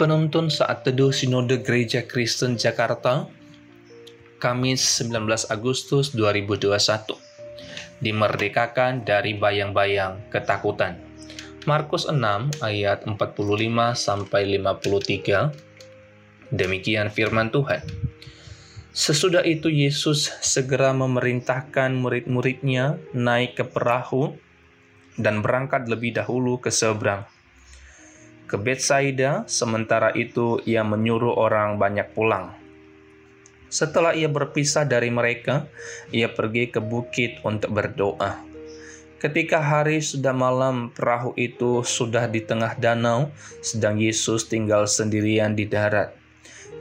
Penuntun saat teduh Sinode Gereja Kristen Jakarta, Kamis 19 Agustus 2021. Dimerdekakan dari bayang-bayang ketakutan. Markus 6 ayat 45 sampai 53. Demikian firman Tuhan. Sesudah itu Yesus segera memerintahkan murid-muridnya naik ke perahu dan berangkat lebih dahulu ke seberang ke Betsaida, sementara itu ia menyuruh orang banyak pulang. Setelah ia berpisah dari mereka, ia pergi ke bukit untuk berdoa. Ketika hari sudah malam, perahu itu sudah di tengah danau, sedang Yesus tinggal sendirian di darat.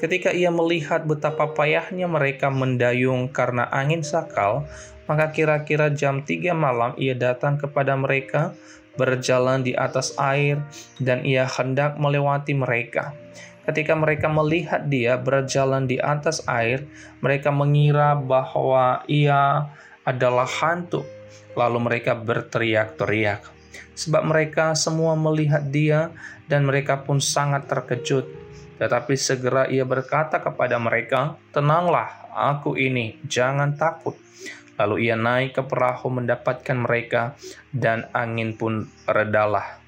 Ketika ia melihat betapa payahnya mereka mendayung karena angin sakal, maka kira-kira jam tiga malam ia datang kepada mereka, berjalan di atas air, dan ia hendak melewati mereka. Ketika mereka melihat dia berjalan di atas air, mereka mengira bahwa ia adalah hantu. Lalu mereka berteriak-teriak, sebab mereka semua melihat dia, dan mereka pun sangat terkejut. Tetapi segera ia berkata kepada mereka, "Tenanglah, aku ini, jangan takut." Lalu ia naik ke perahu mendapatkan mereka, dan angin pun redalah.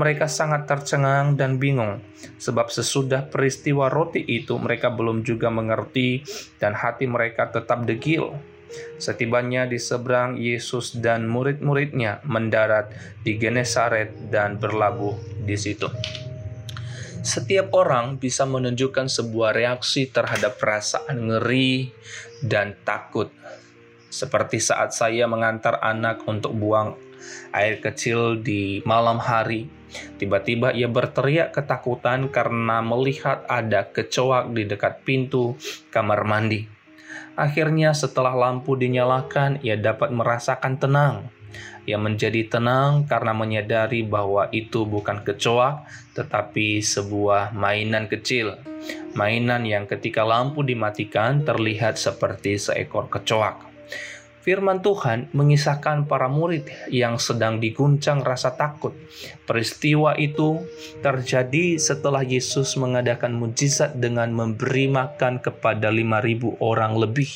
Mereka sangat tercengang dan bingung, sebab sesudah peristiwa roti itu mereka belum juga mengerti, dan hati mereka tetap degil. Setibanya di seberang, Yesus dan murid-muridnya mendarat di Genesaret dan berlabuh di situ. Setiap orang bisa menunjukkan sebuah reaksi terhadap perasaan ngeri dan takut seperti saat saya mengantar anak untuk buang air kecil di malam hari. Tiba-tiba ia berteriak ketakutan karena melihat ada kecoak di dekat pintu kamar mandi. Akhirnya setelah lampu dinyalakan, ia dapat merasakan tenang. Ia menjadi tenang karena menyadari bahwa itu bukan kecoak, tetapi sebuah mainan kecil. Mainan yang ketika lampu dimatikan terlihat seperti seekor kecoak. Firman Tuhan mengisahkan para murid yang sedang diguncang rasa takut. Peristiwa itu terjadi setelah Yesus mengadakan mujizat dengan memberi makan kepada 5.000 orang lebih.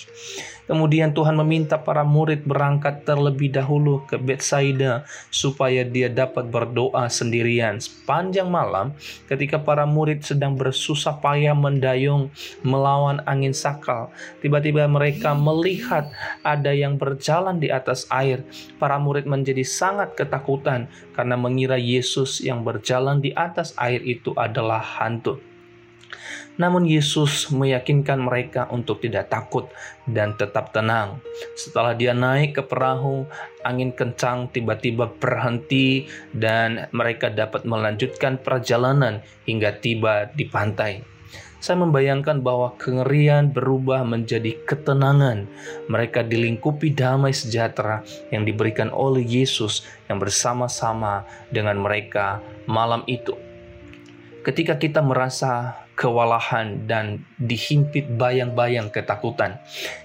Kemudian Tuhan meminta para murid berangkat terlebih dahulu ke Betsaida supaya dia dapat berdoa sendirian sepanjang malam ketika para murid sedang bersusah payah mendayung melawan angin sakal. Tiba-tiba mereka melihat ada yang berjalan di atas air. Para murid menjadi sangat ketakutan karena mengira Yesus yang berjalan di atas air itu adalah hantu. Namun Yesus meyakinkan mereka untuk tidak takut dan tetap tenang. Setelah dia naik ke perahu, angin kencang tiba-tiba berhenti dan mereka dapat melanjutkan perjalanan hingga tiba di pantai. Saya membayangkan bahwa kengerian berubah menjadi ketenangan. Mereka dilingkupi damai sejahtera yang diberikan oleh Yesus yang bersama-sama dengan mereka malam itu. Ketika kita merasa kewalahan dan dihimpit bayang-bayang ketakutan.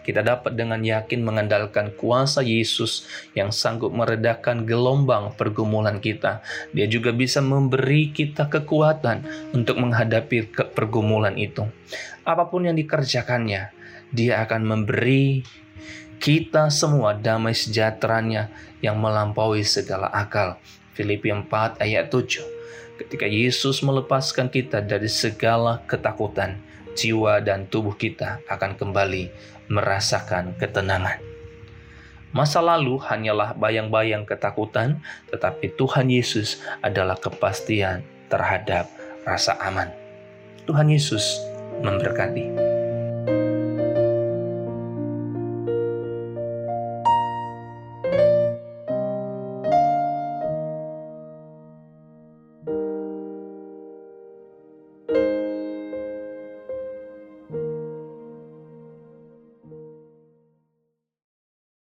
Kita dapat dengan yakin mengandalkan kuasa Yesus yang sanggup meredakan gelombang pergumulan kita. Dia juga bisa memberi kita kekuatan untuk menghadapi pergumulan itu. Apa pun yang dikerjakannya, dia akan memberi kita semua damai sejahteranya yang melampaui segala akal. Filipi 4 ayat 7 ketika Yesus melepaskan kita dari segala ketakutan, jiwa dan tubuh kita akan kembali merasakan ketenangan. Masa lalu hanyalah bayang-bayang ketakutan, tetapi Tuhan Yesus adalah kepastian terhadap rasa aman. Tuhan Yesus memberkati.